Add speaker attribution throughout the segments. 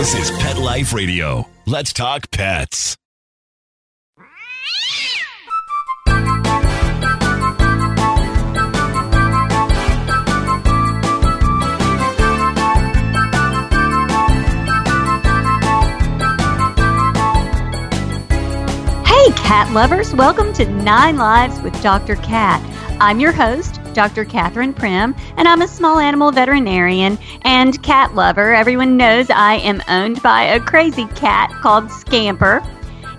Speaker 1: This is Pet Life Radio. Let's talk pets.
Speaker 2: Hey, cat lovers, welcome to Nine Lives with Dr. Cat. I'm your host, Dr. Catherine Primm, and I'm a small animal veterinarian and cat lover. Everyone knows I am owned by a crazy cat called Scamper.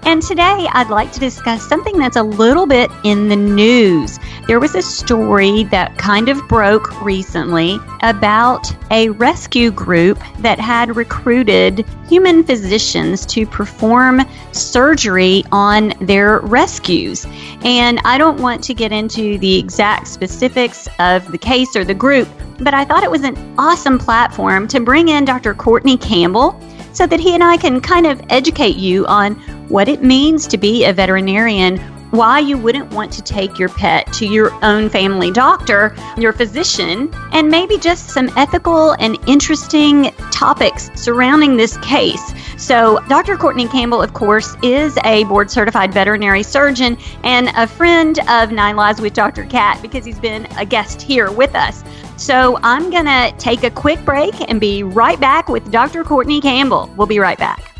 Speaker 2: And today I'd like to discuss something that's a little bit in the news. There was a story that kind of broke recently about a rescue group that had recruited human physicians to perform surgery on their rescues. And I don't want to get into the exact specifics of the case or the group, but I thought it was an awesome platform to bring in Dr. Courtney Campbell so that he and I can kind of educate you on what it means to be a veterinarian, why you wouldn't want to take your pet to your own family doctor, your physician, and maybe just some ethical and interesting topics surrounding this case. So, Dr. Courtney Campbell, of course, is a board certified veterinary surgeon and a friend of Nine Lives with Dr. Cat because he's been a guest here with us. So, I'm going to take a quick break and be right back with Dr. Courtney Campbell. We'll be right back.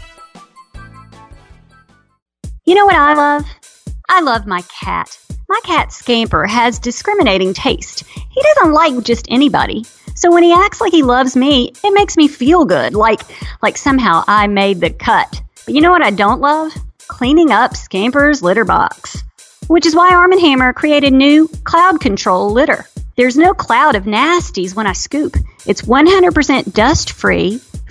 Speaker 2: You know what I love? I love my cat. My cat Scamper has discriminating taste. He doesn't like just anybody. So when he acts like he loves me, it makes me feel good, like like somehow I made the cut. But you know what I don't love? Cleaning up Scamper's litter box. Which is why Arm & Hammer created new Cloud Control litter. There's no cloud of nasties when I scoop. It's 100% dust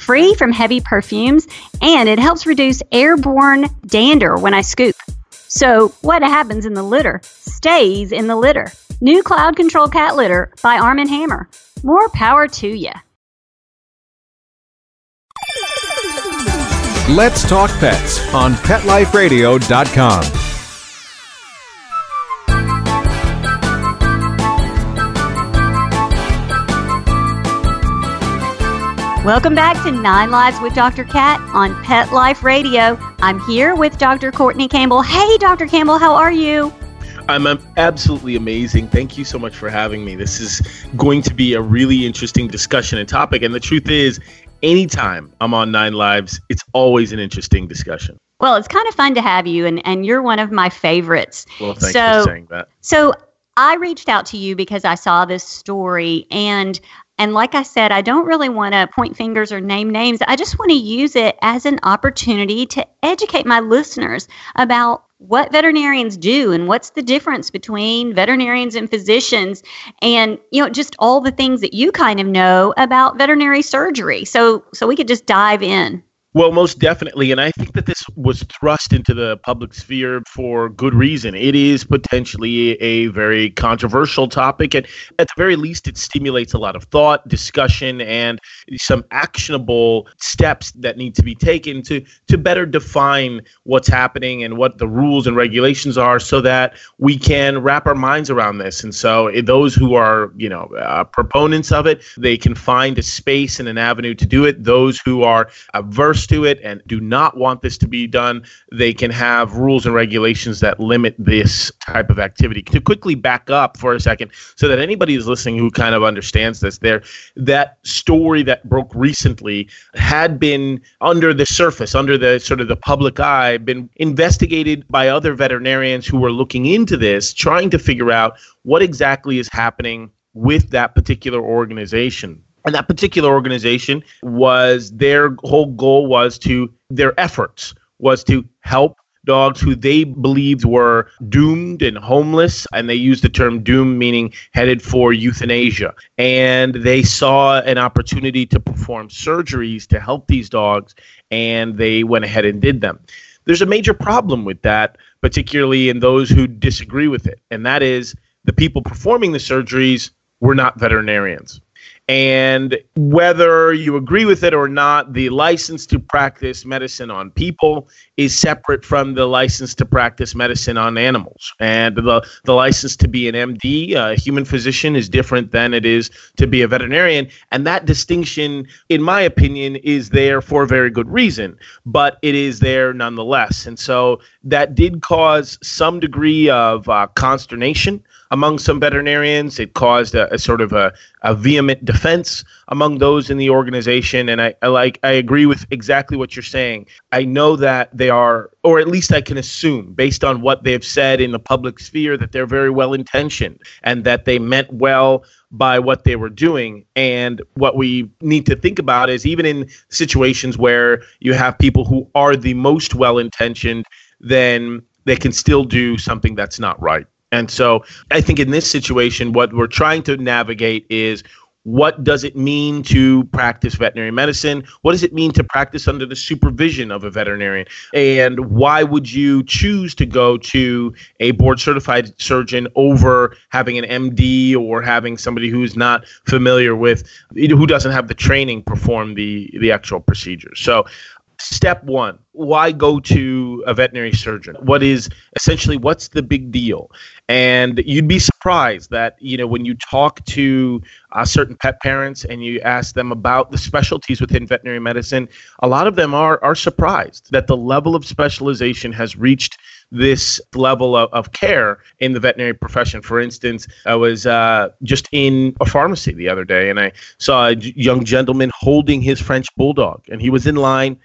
Speaker 2: free, from heavy perfumes, and it helps reduce airborne dander when I scoop. So, what happens in the litter stays in the litter. New Cloud Control Cat Litter by Arm & Hammer. More power to ya.
Speaker 3: Let's Talk Pets on PetLifeRadio.com.
Speaker 2: Welcome back to Nine Lives with Dr. Cat on Pet Life Radio. I'm here with Dr. Courtney Campbell. Hey, Dr. Campbell, how are you?
Speaker 4: I'm absolutely amazing. Thank you so much for having me. This is going to be a really interesting discussion and topic. And the truth is, anytime I'm on Nine Lives, it's always an interesting discussion.
Speaker 2: Well, it's kind of fun to have you, and, and you're one of my favorites.
Speaker 4: Well, thanks
Speaker 2: so,
Speaker 4: for saying that.
Speaker 2: So I reached out to you because I saw this story, and and like I said, I don't really want to point fingers or name names. I just want to use it as an opportunity to educate my listeners about what veterinarians do and what's the difference between veterinarians and physicians and you know just all the things that you kind of know about veterinary surgery. So so we could just dive in.
Speaker 4: Well, most definitely. And I think that this was thrust into the public sphere for good reason. It is potentially a very controversial topic. And at the very least, it stimulates a lot of thought, discussion, and some actionable steps that need to be taken to, to better define what's happening and what the rules and regulations are so that we can wrap our minds around this. And so eh, those who are, you know, uh, proponents of it, they can find a space and an avenue to do it. Those who are averse to it and do not want this to be done, they can have rules and regulations that limit this type of activity. To quickly back up for a second, so that anybody who's listening who kind of understands this, there that story that broke recently had been under the surface, under the sort of the public eye, been investigated by other veterinarians who were looking into this, trying to figure out what exactly is happening with that particular organization. And that particular organization was their whole goal was to their efforts was to help dogs who they believed were doomed and homeless and they used the term doomed meaning headed for euthanasia. And they saw an opportunity to perform surgeries to help these dogs and they went ahead and did them. There's a major problem with that particularly in those who disagree with it and that is the people performing the surgeries were not veterinarians And whether you agree with it or not, the license to practice medicine on people is separate from the license to practice medicine on animals. And the, the license to be an MD, a human physician, is different than it is to be a veterinarian. And that distinction, in my opinion, is there for a very good reason, but it is there nonetheless. And so that did cause some degree of uh, consternation among some veterinarians. It caused a, a sort of a, a, vehement defense among those in the organization. And I, I like I agree with exactly what you're saying. I know that they are, or at least I can assume, based on what they've said in the public sphere, that they're very well intentioned and that they meant well by what they were doing. And what we need to think about is even in situations where you have people who are the most well intentioned, then they can still do something that's not right. And so I think in this situation, what we're trying to navigate is what does it mean to practice veterinary medicine? What does it mean to practice under the supervision of a veterinarian? And why would you choose to go to a board certified surgeon over having an MD or having somebody who's not familiar with, who doesn't have the training perform the, the actual procedure? So step one why go to a veterinary surgeon what is essentially what's the big deal and you'd be surprised that you know when you talk to uh, certain pet parents and you ask them about the specialties within veterinary medicine a lot of them are are surprised that the level of specialization has reached this level of, of care in the veterinary profession. For instance, I was uh, just in a pharmacy the other day and I saw a young gentleman holding his French bulldog, and he was in line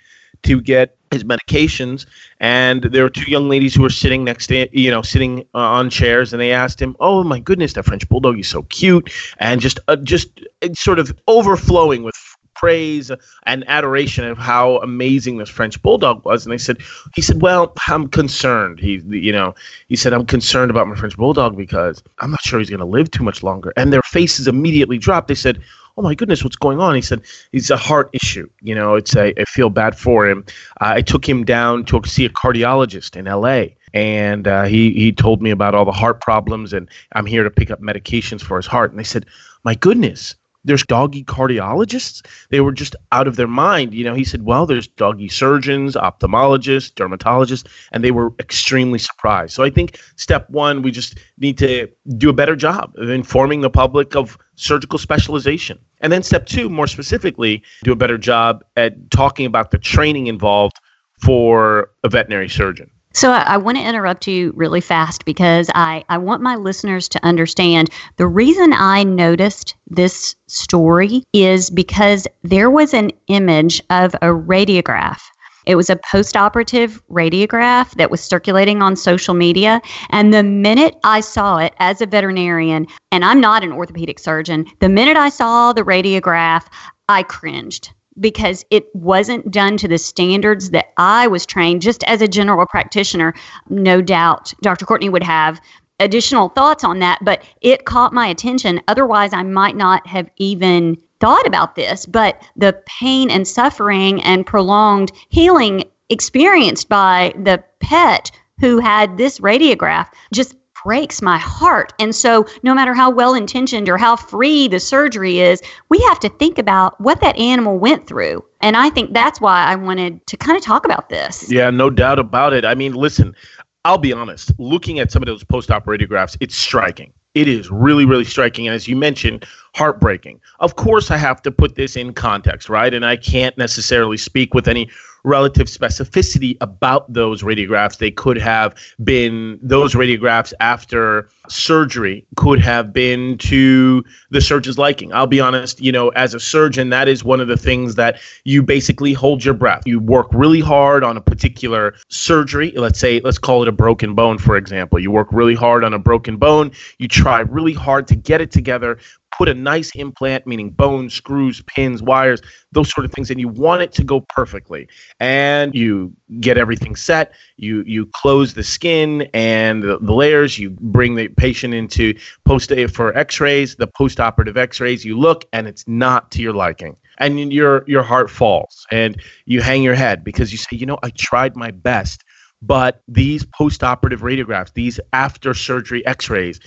Speaker 4: to get his medications and there were two young ladies who were sitting next to you know sitting uh, on chairs and they asked him oh my goodness that french bulldog is so cute and just uh, just sort of overflowing with praise and adoration of how amazing this French bulldog was. And they said, he said, well, I'm concerned. He, you know, he said, I'm concerned about my French bulldog because I'm not sure he's going to live too much longer. And their faces immediately dropped. They said, oh my goodness, what's going on? He said, it's a heart issue. You know, it's a, I feel bad for him. Uh, I took him down to see a cardiologist in L.A. And uh, he he told me about all the heart problems, and I'm here to pick up medications for his heart. And they said, my goodness, there's doggy cardiologists. They were just out of their mind. You know, he said, well, there's doggy surgeons, ophthalmologists, dermatologists, and they were extremely surprised. So I think step one, we just need to do a better job of informing the public of surgical specialization. And then step two, more specifically, do a better job at talking about the training involved for a veterinary surgeon.
Speaker 2: So I, I want to interrupt you really fast because I, I want my listeners to understand the reason I noticed this story is because there was an image of a radiograph it was a post operative radiograph that was circulating on social media. And the minute I saw it as a veterinarian, and I'm not an orthopedic surgeon, the minute I saw the radiograph, I cringed because it wasn't done to the standards that I was trained just as a general practitioner. No doubt Dr. Courtney would have additional thoughts on that, but it caught my attention. Otherwise, I might not have even thought about this. But the pain and suffering and prolonged healing experienced by the pet who had this radiograph just breaks my heart. And so, no matter how well intentioned or how free the surgery is, we have to think about what that animal went through. And I think that's why I wanted to kind of talk about this.
Speaker 4: Yeah, no doubt about it. I mean, listen, I'll be honest, looking at some of those post op radiographs, it's striking. It is really, really striking. And as you mentioned, heartbreaking. Of course, I have to put this in context, right? And I can't necessarily speak with any relative specificity about those radiographs. They could have been those radiographs after surgery could have been to the surgeon's liking. I'll be honest, you know, as a surgeon, that is one of the things that you basically hold your breath. You work really hard on a particular surgery. Let's say, let's call it a broken bone, for example. You work really hard on a broken bone. You try really hard to get it together, put a nice implant, meaning bones, screws, pins, wires, those sort of things, and you want it to go perfectly. And you get everything set. You you close the skin and the, the layers. You bring the patient into post for X-rays, the post-operative X-rays. You look, and it's not to your liking, and your your heart falls, and you hang your head because you say, you know, I tried my best, but these post-operative radiographs, these after surgery X-rays,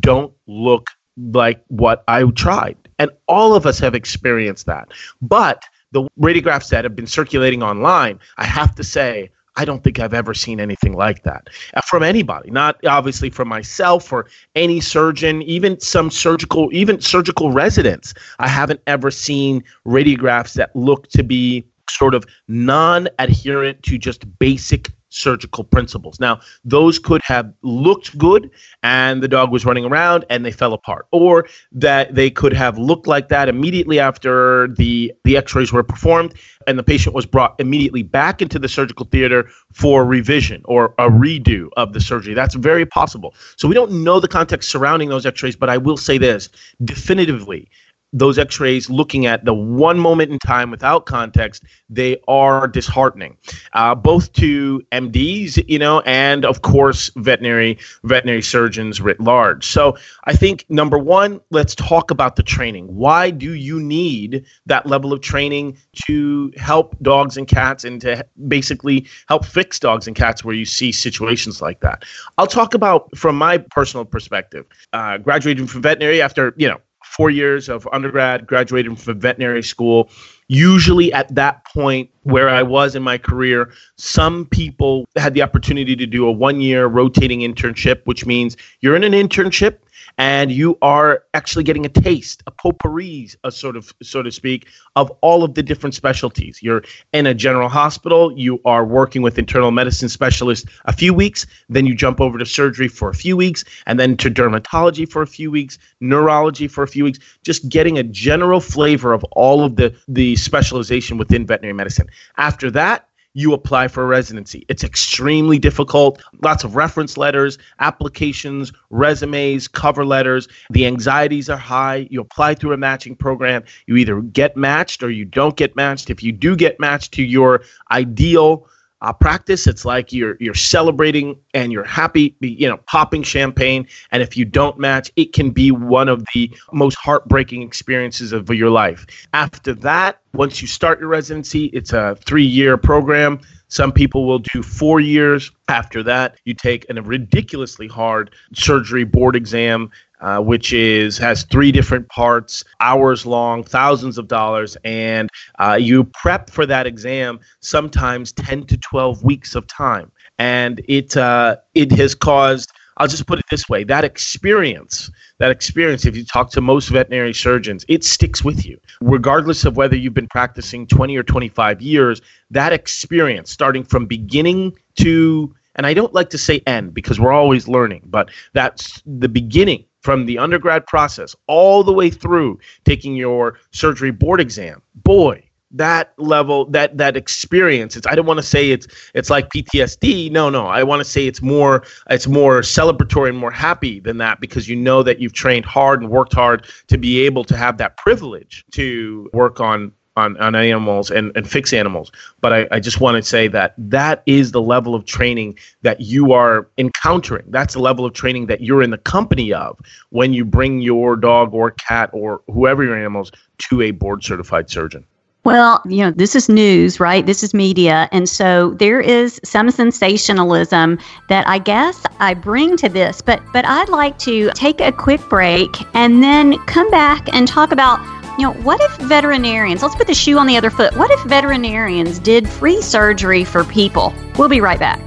Speaker 4: don't look like what I tried. And all of us have experienced that. But the radiographs that have been circulating online, I have to say, I don't think I've ever seen anything like that uh, from anybody. Not obviously from myself or any surgeon, even some surgical, even surgical residents. I haven't ever seen radiographs that look to be sort of non-adherent to just basic surgical principles. Now, those could have looked good and the dog was running around and they fell apart, or that they could have looked like that immediately after the, the x rays were performed and the patient was brought immediately back into the surgical theater for revision or a redo of the surgery. That's very possible. So we don't know the context surrounding those x rays, but I will say this definitively those x-rays looking at the one moment in time without context they are disheartening. Uh, both to mds you know and of course veterinary veterinary surgeons writ large. So i think number one let's talk about the training. Why do you need that level of training to help dogs and cats and to basically help fix dogs and cats where you see situations like that? I'll talk about from my personal perspective. Uh, graduating from veterinary after you know four years of undergrad, graduated from veterinary school. Usually, at that point where I was in my career, some people had the opportunity to do a one year rotating internship, which means you're in an internship and you are actually getting a taste, a potpourri, a sort of, so to speak, of all of the different specialties. You're in a general hospital, you are working with internal medicine specialists a few weeks, then you jump over to surgery for a few weeks, and then to dermatology for a few weeks, neurology for a few weeks, just getting a general flavor of all of the the specialization within veterinary medicine. After that, you apply for a residency. It's extremely difficult. Lots of reference letters, applications, resumes, cover letters. The anxieties are high. You apply through a matching program. You either get matched or you don't get matched. If you do get matched to your ideal uh, practice. It's like you're you're celebrating and you're happy, you know, popping champagne. And if you don't match, it can be one of the most heartbreaking experiences of your life. After that, once you start your residency, it's a three year program. Some people will do four years. After that, you take a ridiculously hard surgery board exam uh, which is has three different parts, hours long, thousands of dollars, and uh, you prep for that exam sometimes 10 to 12 weeks of time, and it uh, it has caused. I'll just put it this way: that experience, that experience. If you talk to most veterinary surgeons, it sticks with you, regardless of whether you've been practicing 20 or 25 years. That experience, starting from beginning to and I don't like to say end because we're always learning, but that's the beginning from the undergrad process all the way through taking your surgery board exam. Boy, that level that that experience it's i don't want to say it's it's like ptsd no no i want to say it's more it's more celebratory and more happy than that because you know that you've trained hard and worked hard to be able to have that privilege to work on on, on animals and, and fix animals. But I, I just want to say that that is the level of training that you are encountering. That's the level of training that you're in the company of when you bring your dog or cat or whoever your animals to a board certified surgeon.
Speaker 2: Well, you know, this is news, right? This is media. And so there is some sensationalism that I guess I bring to this. But but I'd like to take a quick break and then come back and talk about you know, what if veterinarians, let's put the shoe on the other foot, what if veterinarians did free surgery for people? We'll be right back.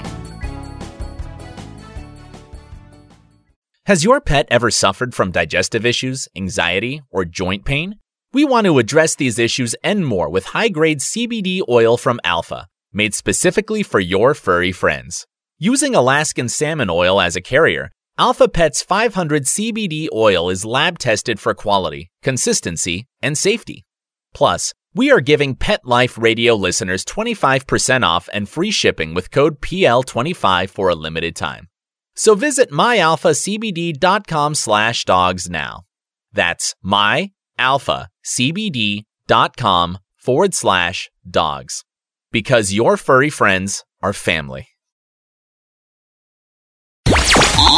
Speaker 5: Has your pet ever suffered from digestive issues, anxiety, or joint pain? We want to address these issues and more with high grade CBD oil from Alpha, made specifically for your furry friends. Using Alaskan salmon oil as a carrier, Alpha Pet's 500 CBD oil is lab tested for quality, consistency, and safety. Plus, we are giving Pet Life Radio listeners 25% off and free shipping with code PL25 for a limited time. So visit myalphacbd.com slash dogs now. That's myalphacbd.com forward slash dogs. Because your furry friends are family.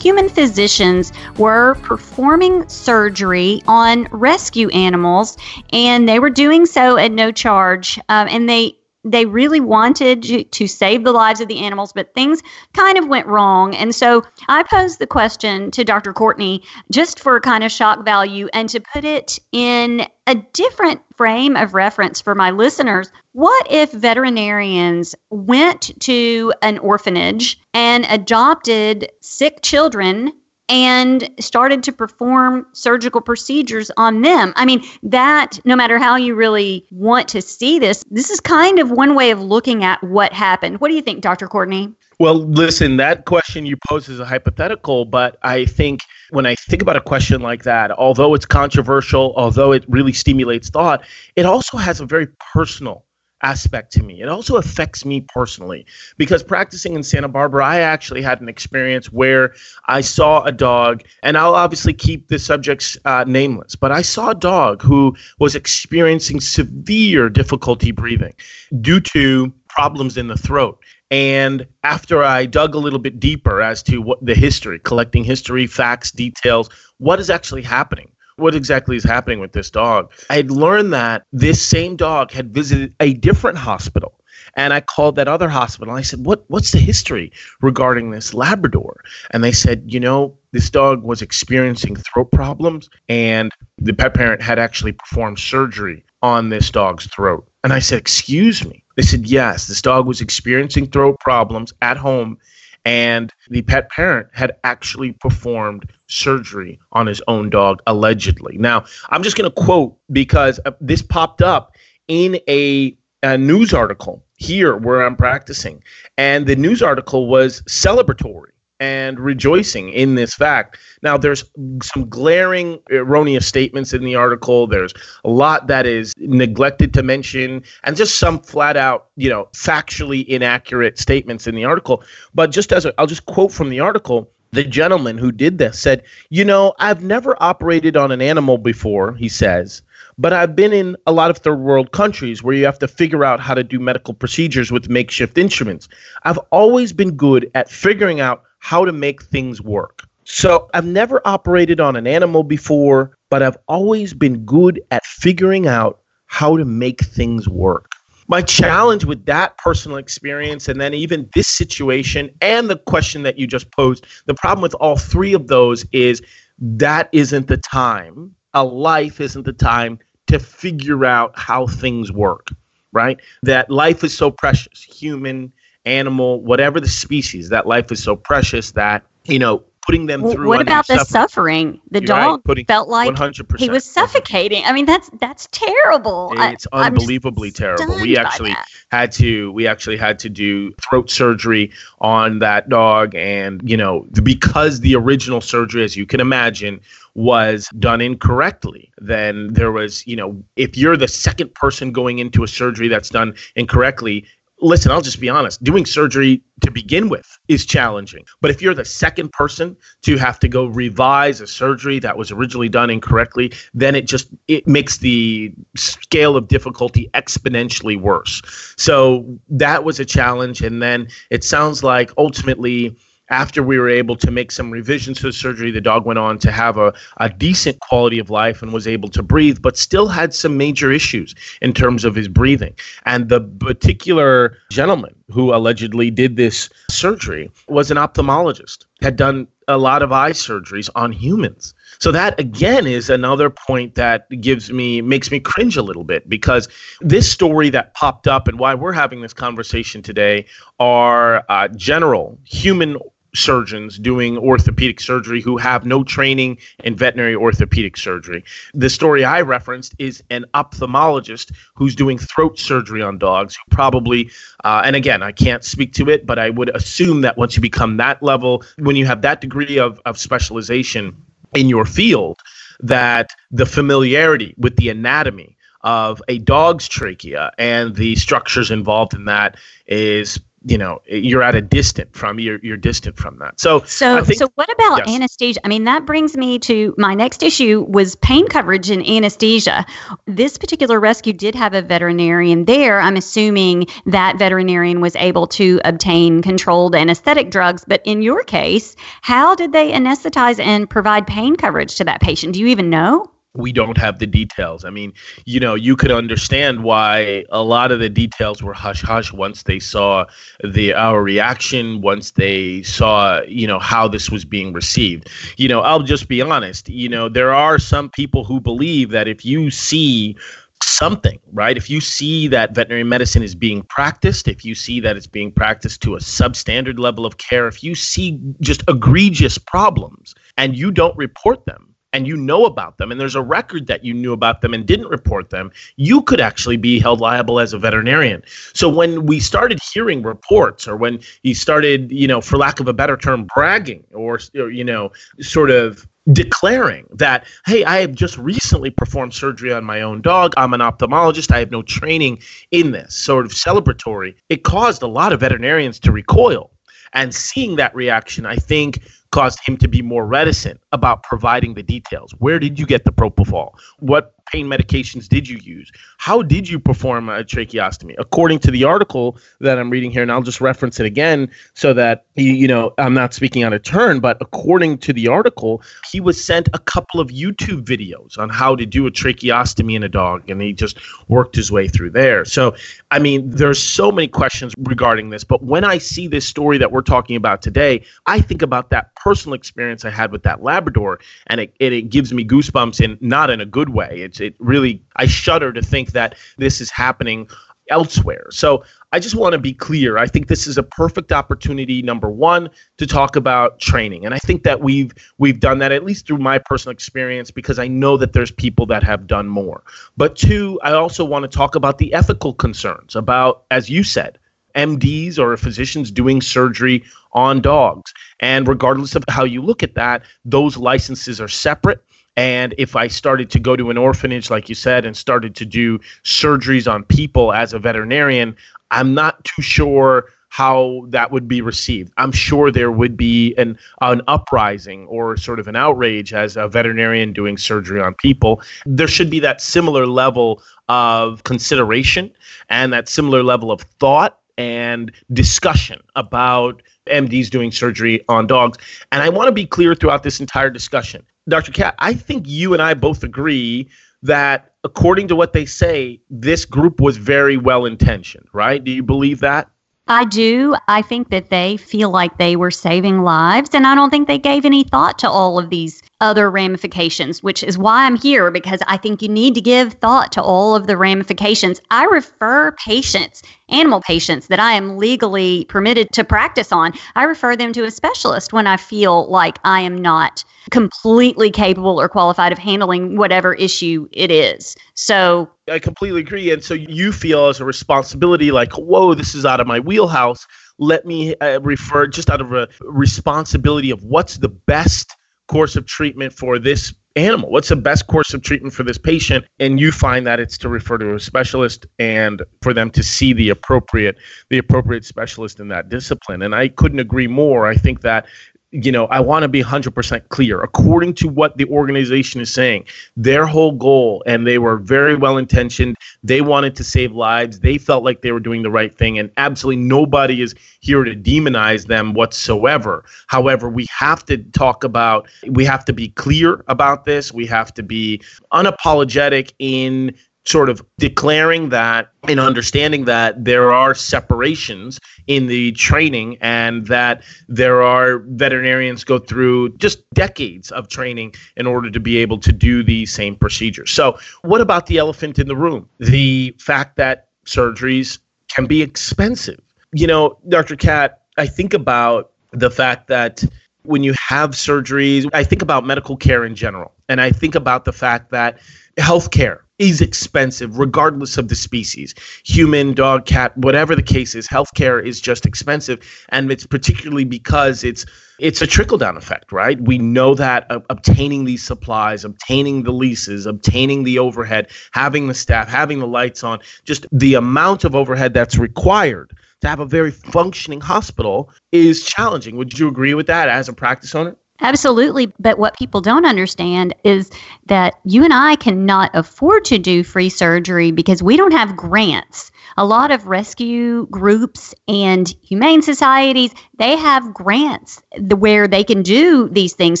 Speaker 2: human physicians were performing surgery on rescue animals, and they were doing so at no charge. Um, and they they really wanted to save the lives of the animals, but things kind of went wrong. And so I posed the question to Dr. Courtney just for kind of shock value and to put it in a different frame of reference for my listeners. What if veterinarians went to an orphanage and adopted sick children and started to perform surgical procedures on them. I mean, that, no matter how you really want to see this, this is kind of one way of looking at what happened. What do you think, Dr. Courtney?
Speaker 4: Well, listen, that question you pose is a hypothetical, but I think when I think about a question like that, although it's controversial, although it really stimulates thought, it also has a very personal aspect to me. It also affects me personally because practicing in Santa Barbara, I actually had an experience where I saw a dog, and I'll obviously keep the subjects uh, nameless, but I saw a dog who was experiencing severe difficulty breathing due to problems in the throat. And after I dug a little bit deeper as to what the history, collecting history, facts, details, what is actually happening? What exactly is happening with this dog. I had learned that this same dog had visited a different hospital. And I called that other hospital. I said, "What? What's the history regarding this Labrador?" And they said, "You know, this dog was experiencing throat problems, and the pet parent had actually performed surgery on this dog's throat." And I said, "Excuse me." They said, "Yes, this dog was experiencing throat problems at home, and the pet parent had actually performed surgery on his own dog allegedly. Now, I'm just going to quote because uh, this popped up in a, a news article here where I'm practicing, and the news article was celebratory and rejoicing in this fact. Now, there's some glaring erroneous statements in the article. There's a lot that is neglected to mention, and just some flat out, you know, factually inaccurate statements in the article. But just as I'll just quote from the article. The gentleman who did this said, You know, I've never operated on an animal before, he says, but I've been in a lot of third world countries where you have to figure out how to do medical procedures with makeshift instruments. I've always been good at figuring out how to make things work. So I've never operated on an animal before, but I've always been good at figuring out how to make things work. My challenge with that personal experience, and then even this situation, and the question that you just posed, the problem with all three of those is that isn't the time. A life isn't the time to figure out how things work, right? That life is so precious, human, animal, whatever the species, that life is so precious that, you know, putting them through.
Speaker 2: What about the suffering? The You're dog right, felt like 100%, he was suffocating. I mean, that's that's terrible.
Speaker 4: It's I, unbelievably terrible. We actually had to we actually had to do throat surgery on that dog, and you know because the original surgery, as you can imagine, was done incorrectly, then there was, you know, if you're the second person going into a surgery that's done incorrectly, listen, I'll just be honest, doing surgery to begin with is challenging. But if you're the second person to have to go revise a surgery that was originally done incorrectly, then it just it makes the scale of difficulty exponentially worse. So that was a challenge and then it sounds like ultimately after we were able to make some revisions to the surgery, the dog went on to have a, a decent quality of life and was able to breathe, but still had some major issues in terms of his breathing. And the particular gentleman who allegedly did this surgery was an ophthalmologist, had done a lot of eye surgeries on humans. So that again is another point that gives me makes me cringe a little bit because this story that popped up and why we're having this conversation today are uh, general human surgeons doing orthopedic surgery who have no training in veterinary orthopedic surgery. The story I referenced is an ophthalmologist who's doing throat surgery on dogs who probably, uh, and again, I can't speak to it, but I would assume that once you become that level, when you have that degree of, of specialization in your field, that the familiarity with the anatomy of a dog's trachea and the structures involved in that is you know you're at a distant from you're you're distant from that. So
Speaker 2: so think, so what about yes. anesthesia? I mean that brings me to my next issue was pain coverage in anesthesia. This particular rescue did have a veterinarian there. I'm assuming that veterinarian was able to obtain controlled anesthetic drugs. But in your case how did they anesthetize and provide pain coverage to that patient? Do you even know
Speaker 4: we don't have the details. I mean, you know, you could understand why a lot of the details were hush hush once they saw the our reaction, once they saw, you know, how this was being received. You know, I'll just be honest, you know, there are some people who believe that if you see something, right? If you see that veterinary medicine is being practiced, if you see that it's being practiced to a substandard level of care, if you see just egregious problems and you don't report them, and you know about them and there's a record that you knew about them and didn't report them, you could actually be held liable as a veterinarian. So when we started hearing reports or when you started, you know, for lack of a better term, bragging or, you know, sort of declaring that, hey, I have just recently performed surgery on my own dog. I'm an ophthalmologist. I have no training in this, sort of celebratory. It caused a lot of veterinarians to recoil. And seeing that reaction, I think caused him to be more reticent about providing the details. Where did you get the propofol? What pain medications did you use? How did you perform a tracheostomy? According to the article that I'm reading here, and I'll just reference it again so that you, know I'm not speaking on a turn, but according to the article, he was sent a couple of YouTube videos on how to do a tracheostomy in a dog, and he just worked his way through there. So, I mean, there's so many questions regarding this, but when I see this story that we're talking about today, I think about that personal experience I had with that Labrador, and it, it, it gives me goosebumps in not in a good way. It's it really I shudder to think that this is happening elsewhere. So I just want to be clear. I think this is a perfect opportunity number 1 to talk about training. And I think that we've we've done that at least through my personal experience because I know that there's people that have done more. But two, I also want to talk about the ethical concerns about as you said, MDs or physicians doing surgery on dogs. And regardless of how you look at that, those licenses are separate. And if I started to go to an orphanage, like you said, and started to do surgeries on people as a veterinarian, I'm not too sure how that would be received. I'm sure there would be an an uprising or sort of an outrage as a veterinarian doing surgery on people. There should be that similar level of consideration and that similar level of thought and discussion about MDs doing surgery on dogs. And I want to be clear throughout this entire discussion. Dr. Cat, I think you and I both agree that according to what they say, this group was very well intentioned, right? Do you believe that?
Speaker 2: I do. I think that they feel like they were saving lives, and I don't think they gave any thought to all of these other ramifications, which is why I'm here because I think you need to give thought to all of the ramifications. I refer patients, animal patients that I am legally permitted to practice on, I refer them to a specialist when I feel like I am not completely capable or qualified of handling whatever issue it is. So
Speaker 4: I completely agree. And so you feel as a responsibility like, whoa, this is out of my wheelhouse. Let me uh, refer just out of a responsibility of what's the best course of treatment for this animal? What's the best course of treatment for this patient? And you find that it's to refer to a specialist and for them to see the appropriate the appropriate specialist in that discipline. And I couldn't agree more. I think that you know, I want to be 100% clear. According to what the organization is saying, their whole goal, and they were very well intentioned, they wanted to save lives. They felt like they were doing the right thing, and absolutely nobody is here to demonize them whatsoever. However, we have to talk about, we have to be clear about this. We have to be unapologetic in sort of declaring that and understanding that there are separations in the training and that there are veterinarians go through just decades of training in order to be able to do the same procedures. So, what about the elephant in the room? The fact that surgeries can be expensive. You know, Dr. Cat, I think about the fact that when you have surgeries, I think about medical care in general. And I think about the fact that healthcare is expensive regardless of the species human dog cat whatever the case is healthcare is just expensive and it's particularly because it's it's a trickle down effect right we know that uh, obtaining these supplies obtaining the leases obtaining the overhead having the staff having the lights on just the amount of overhead that's required to have a very functioning hospital is challenging. Would you agree with that as a practice owner?
Speaker 2: Absolutely. But what people don't understand is that you and I cannot afford to do free surgery because we don't have grants. A lot of rescue groups and humane societies, they have grants where they can do these things.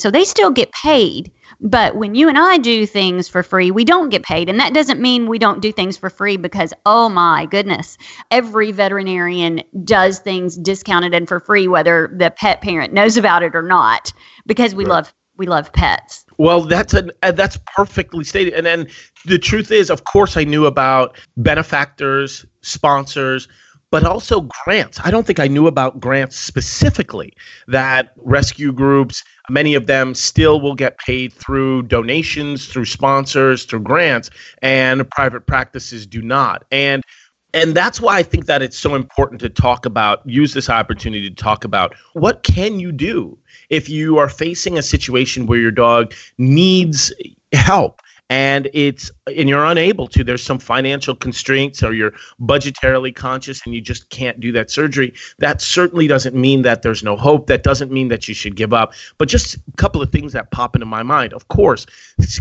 Speaker 2: So they still get paid. But when you and I do things for free, we don't get paid. And that doesn't mean we don't do things for free because, oh my goodness, every veterinarian does things discounted and for free, whether the pet parent knows about it or not, because we right. love we love pets.
Speaker 4: Well, that's a uh, that's perfectly stated. And then the truth is, of course, I knew about benefactors, sponsors, but also grants. I don't think I knew about grants specifically that rescue groups, many of them still will get paid through donations, through sponsors, through grants, and private practices do not. And and that's why I think that it's so important to talk about, use this opportunity to talk about what can you do if you are facing a situation where your dog needs help and it's and you're unable to there's some financial constraints or you're budgetarily conscious and you just can't do that surgery that certainly doesn't mean that there's no hope. That doesn't mean that you should give up. But just a couple of things that pop into my mind. Of course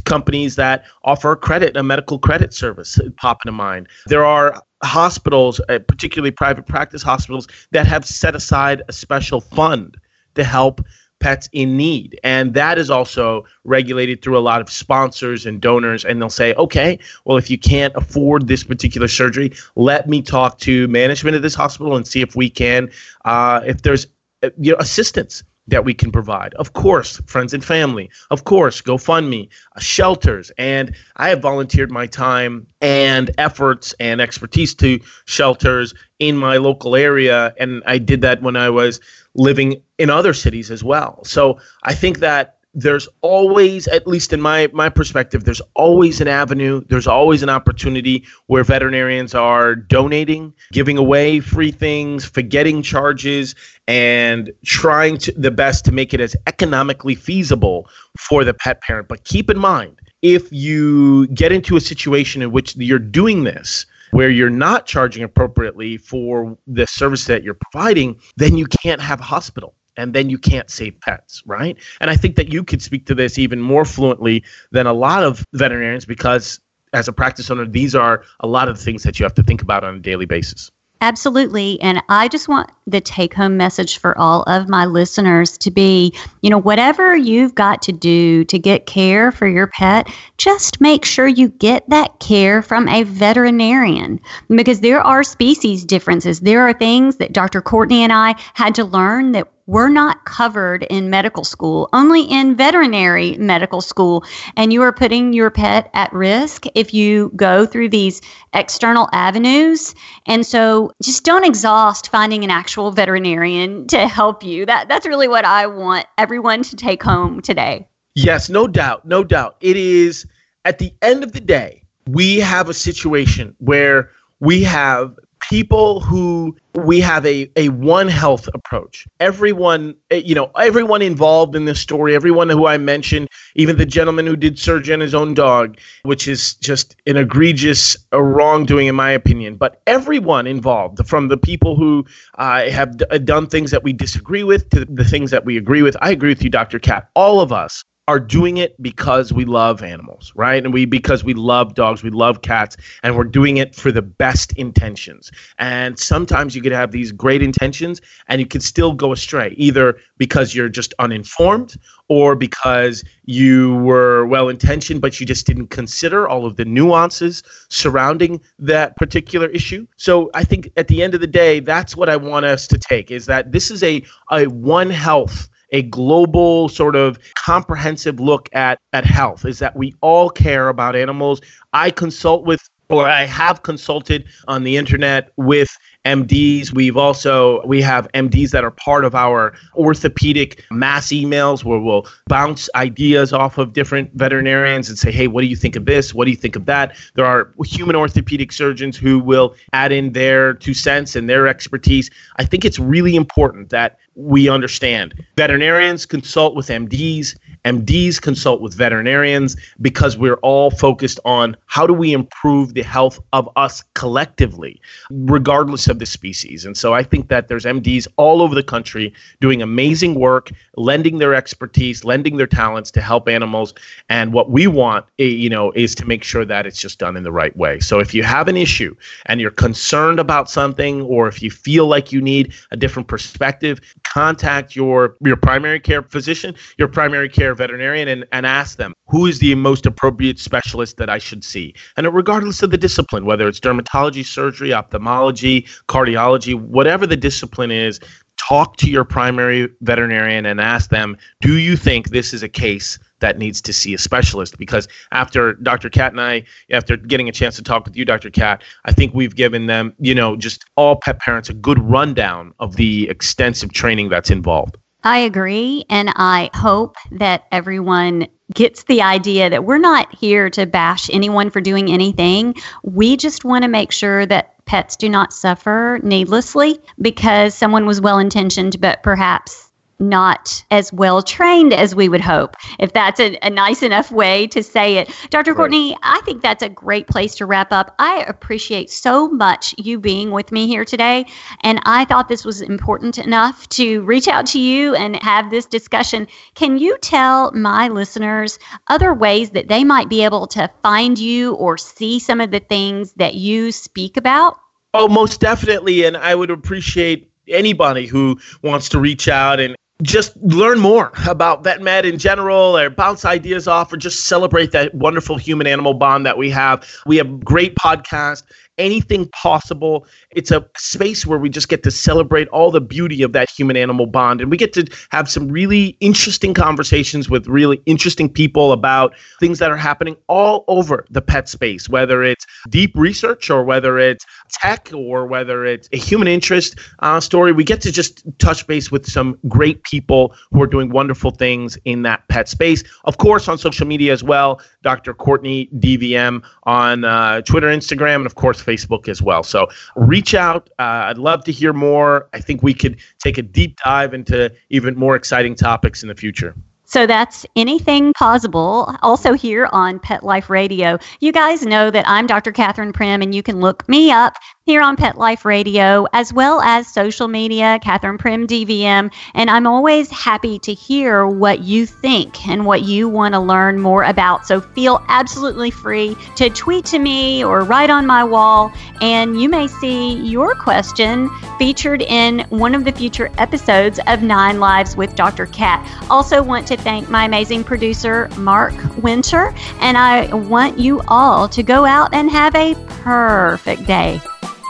Speaker 4: companies that offer credit a medical credit service pop into mind. There are hospitals uh, particularly private practice hospitals that have set aside a special fund to help pets in need. And that is also regulated through a lot of sponsors and donors. And they'll say, okay, well, if you can't afford this particular surgery, let me talk to management of this hospital and see if we can, uh, if there's uh, you know, assistance that we can provide. Of course, friends and family. Of course, GoFundMe, uh, shelters. And I have volunteered my time and efforts and expertise to shelters in my local area. And I did that when I was living in other cities as well. So I think that there's always at least in my my perspective there's always an avenue there's always an opportunity where veterinarians are donating giving away free things forgetting charges and trying to the best to make it as economically feasible for the pet parent. But keep in mind if you get into a situation in which you're doing this where you're not charging appropriately for the service that you're providing, then you can't have a hospital and then you can't save pets, right? And I think that you could speak to this even more fluently than a lot of veterinarians because as a practice owner, these are a lot of the things that you have to think about on a daily basis.
Speaker 2: Absolutely. And I just want the take home message for all of my listeners to be you know, whatever you've got to do to get care for your pet, just make sure you get that care from a veterinarian because there are species differences. There are things that Dr. Courtney and I had to learn that were not covered in medical school, only in veterinary medical school. And you are putting your pet at risk if you go through these external avenues. And so just don't exhaust finding an actual veterinarian to help you. That that's really what I want everyone to take home today.
Speaker 4: Yes, no doubt. No doubt. It is at the end of the day, we have a situation where we have people who we have a, a one health approach. Everyone eh, you know everyone involved in this story everyone who i mentioned even the gentleman who did surgery on his own dog which is just an egregious uh, wrongdoing in my opinion. But everyone involved from the people who uh, have d- done things that we disagree with to the things that we agree with. I agree with you dr cat all of us are doing it because we love animals, right? And we because we love dogs, we love cats, and we're doing it for the best intentions. And sometimes you could have these great intentions and you could still go astray, either because you're just uninformed or because you were well intentioned but you just didn't consider all of the nuances surrounding that particular issue. So I think at the end of the day, that's what I want us to take is that this is a a one health a global sort of comprehensive look at at health is that we all care about animals. I consult with or I have consulted on the internet with MDs. We've also we have MDs that are part of our orthopedic mass emails where we'll bounce ideas off of different veterinarians and say, "Hey, what do you think of this? What do you think of that?" There are human orthopedic surgeons who will add in their two cents and their expertise. I think it's really important that we understand veterinarians consult with MDs MDs consult with veterinarians because we're all focused on how do we improve the health of us collectively, regardless of the species. And so I think that there's MDs all over the country doing amazing work, lending their expertise, lending their talents to help animals. And what we want, eh, you know, is to make sure that it's just done in the right way. So if you have an issue and you're concerned about something, or if you feel like you need a different perspective, contact your your primary care physician, your primary care veterinarian, and, and ask them who is the most appropriate specialist that I should see. And regardless of the discipline, whether it's dermatology, surgery, ophthalmology, cardiology, whatever the discipline is, talk to your primary veterinarian and ask them, do you think this is a case that needs to see a specialist? Because after Dr. Cat and I, after getting a chance to talk with you, Dr. Cat, I think we've given them, you know, just all pet parents a good rundown of the extensive training that's involved.
Speaker 2: I agree. And I hope that everyone gets the idea that we're not here to bash anyone for doing anything. We just want to make sure that pets do not suffer needlessly because someone was well intentioned, but perhaps not as well trained as we would hope, if that's a, a nice enough way to say it. Dr. Right. Courtney, I think that's a great place to wrap up. I appreciate so much you being with me here today. And I thought this was important enough to reach out to you and have this discussion. Can you tell my listeners other ways that they might be able to find you or see some of the things that you speak about?
Speaker 4: Oh, most definitely. And I would appreciate anybody who wants to reach out and just learn more about vet med in general or bounce ideas off or just celebrate that wonderful human animal bond that we have. We have great podcast Anything Pawsible. It's a space where we just get to celebrate all the beauty of that human animal bond. And we get to have some really interesting conversations with really interesting people about things that are happening all over the pet space, whether it's deep research or whether it's tech or whether it's a human interest uh, story. We get to just touch base with some great people who are doing wonderful things in that pet space. Of course, on social media as well, Dr. Courtney DVM on uh, Twitter, Instagram, and of course, Facebook as well. So reach out. Uh, I'd love to hear more. I think we could take a deep dive into even more exciting topics in the future.
Speaker 2: So that's Anything Pawsible. Also, here on Pet Life Radio. You guys know that I'm Dr. Catherine Primm, and you can look me up here on Pet Life Radio, as well as social media, Catherine Primm DVM. And I'm always happy to hear what you think and what you want to learn more about. So feel absolutely free to tweet to me or write on my wall, and you may see your question featured in one of the future episodes of Nine Lives with Dr. Cat. Also, want to thank my amazing producer, Mark Winter, and I want you all to go out and have a perfect day.